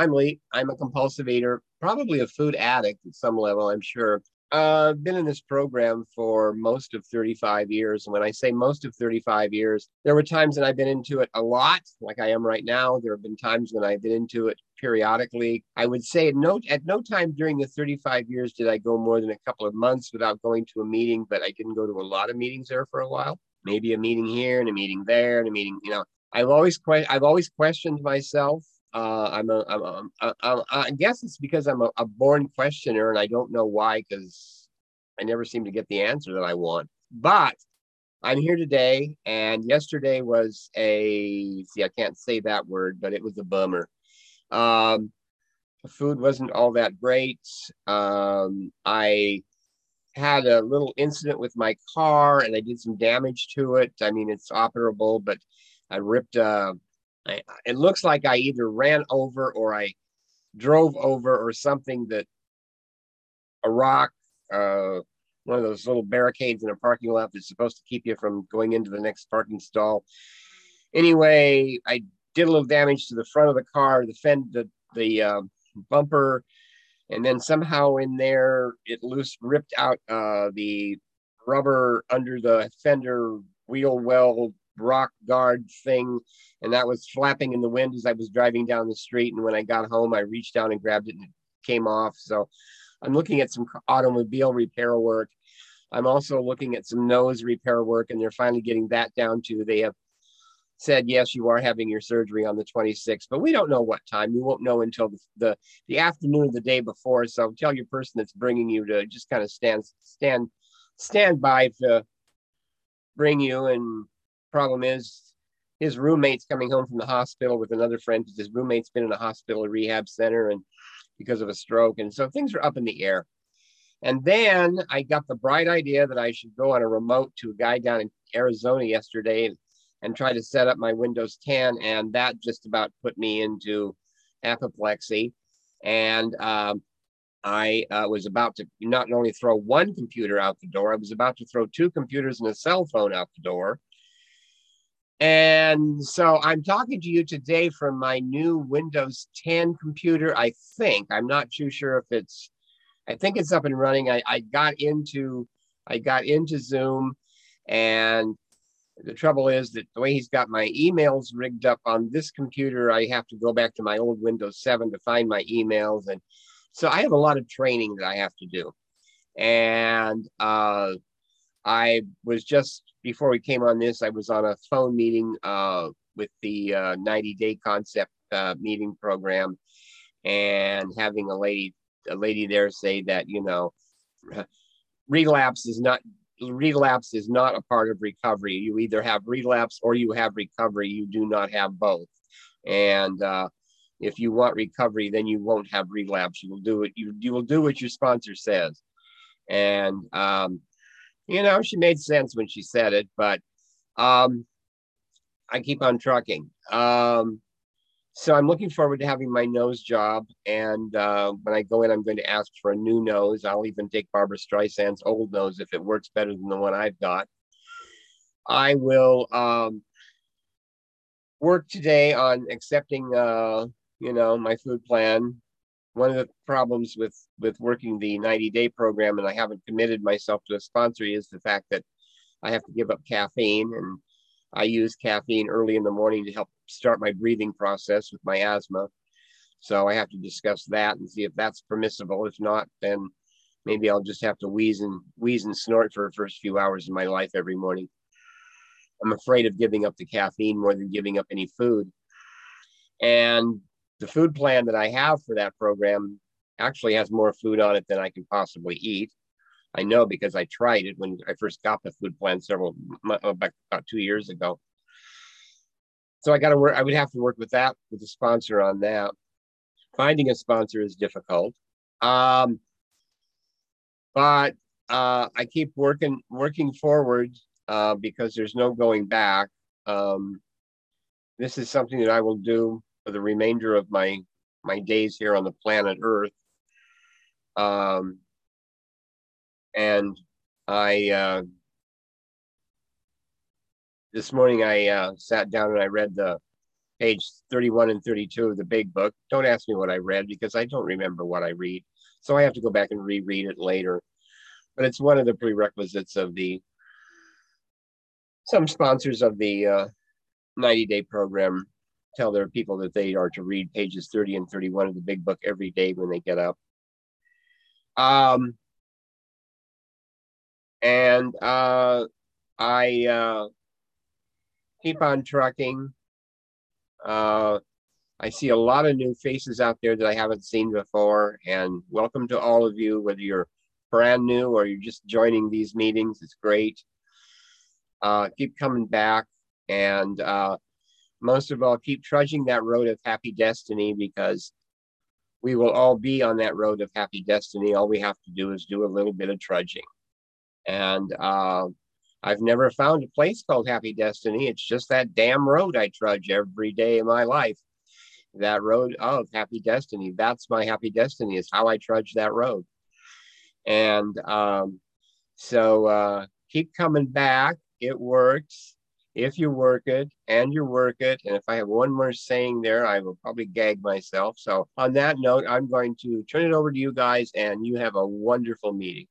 I'm Lee. I'm a compulsive eater, probably a food addict at some level, I'm sure. Uh, I've been in this program for most of 35 years. And when I say most of 35 years, there were times that I've been into it a lot, like I am right now. There have been times when I've been into it periodically. I would say at no, at no time during the 35 years did I go more than a couple of months without going to a meeting, but I didn't go to a lot of meetings there for a while. Maybe a meeting here and a meeting there and a meeting, you know. I've always que- I've always questioned myself uh, I'm a, I'm a, I'm a, I guess it's because I'm a, a born questioner and I don't know why because I never seem to get the answer that I want. But I'm here today, and yesterday was a see, I can't say that word, but it was a bummer. Um, the food wasn't all that great. Um, I had a little incident with my car and I did some damage to it. I mean, it's operable, but I ripped uh, I, it looks like I either ran over or I drove over or something that a rock, uh, one of those little barricades in a parking lot that's supposed to keep you from going into the next parking stall. Anyway, I did a little damage to the front of the car, the fend, the, the uh, bumper, and then somehow in there it loose ripped out uh, the rubber under the fender wheel well rock guard thing, and that was flapping in the wind as I was driving down the street. And when I got home, I reached down and grabbed it and it came off. So I'm looking at some automobile repair work. I'm also looking at some nose repair work, and they're finally getting that down to they have said yes you are having your surgery on the 26th but we don't know what time you won't know until the, the, the afternoon of the day before so tell your person that's bringing you to just kind of stand stand stand by to bring you and problem is his roommate's coming home from the hospital with another friend because his roommate's been in a hospital rehab center and because of a stroke and so things are up in the air and then i got the bright idea that i should go on a remote to a guy down in arizona yesterday and, and try to set up my windows 10 and that just about put me into apoplexy and um, I uh, was about to not only throw one computer out the door, I was about to throw two computers and a cell phone out the door. And so I'm talking to you today from my new Windows 10 computer. I think I'm not too sure if it's, I think it's up and running. I, I got into, I got into Zoom, and the trouble is that the way he's got my emails rigged up on this computer, I have to go back to my old Windows 7 to find my emails, and so I have a lot of training that I have to do. And uh, I was just before we came on this, I was on a phone meeting uh, with the uh, 90 day concept uh, meeting program. And having a lady a lady there say that you know relapse is not relapse is not a part of recovery. You either have relapse or you have recovery. You do not have both. And uh, if you want recovery then you won't have relapse. You will do it you, you will do what your sponsor says. And um, you know, she made sense when she said it, but um, I keep on trucking. Um, so I'm looking forward to having my nose job. And uh, when I go in, I'm going to ask for a new nose. I'll even take Barbra Streisand's old nose if it works better than the one I've got. I will um, work today on accepting, uh, you know, my food plan one of the problems with with working the 90 day program and i haven't committed myself to a sponsor is the fact that i have to give up caffeine and i use caffeine early in the morning to help start my breathing process with my asthma. So i have to discuss that and see if that's permissible. If not then maybe i'll just have to wheeze and wheeze and snort for the first few hours of my life every morning. I'm afraid of giving up the caffeine more than giving up any food. And the food plan that I have for that program actually has more food on it than I can possibly eat. I know because I tried it when I first got the food plan several about two years ago. So I got to work. I would have to work with that with a sponsor on that. Finding a sponsor is difficult, um, but uh, I keep working working forward uh, because there's no going back. Um, this is something that I will do for the remainder of my my days here on the planet Earth. Um, and I uh, this morning I uh, sat down and I read the page 31 and 32 of the big book. Don't ask me what I read because I don't remember what I read. So I have to go back and reread it later. But it's one of the prerequisites of the some sponsors of the uh, 90 day program tell their people that they are to read pages 30 and 31 of the big book every day when they get up. Um, and uh, I uh, keep on trucking. Uh, I see a lot of new faces out there that I haven't seen before, and welcome to all of you, whether you're brand new or you're just joining these meetings. It's great. Uh, keep coming back, and uh, most of all, keep trudging that road of happy destiny because we will all be on that road of happy destiny. All we have to do is do a little bit of trudging. And uh, I've never found a place called Happy Destiny. It's just that damn road I trudge every day of my life. That road of happy destiny. That's my happy destiny, is how I trudge that road. And um, so uh, keep coming back. It works if you work it and you work it. And if I have one more saying there, I will probably gag myself. So, on that note, I'm going to turn it over to you guys, and you have a wonderful meeting.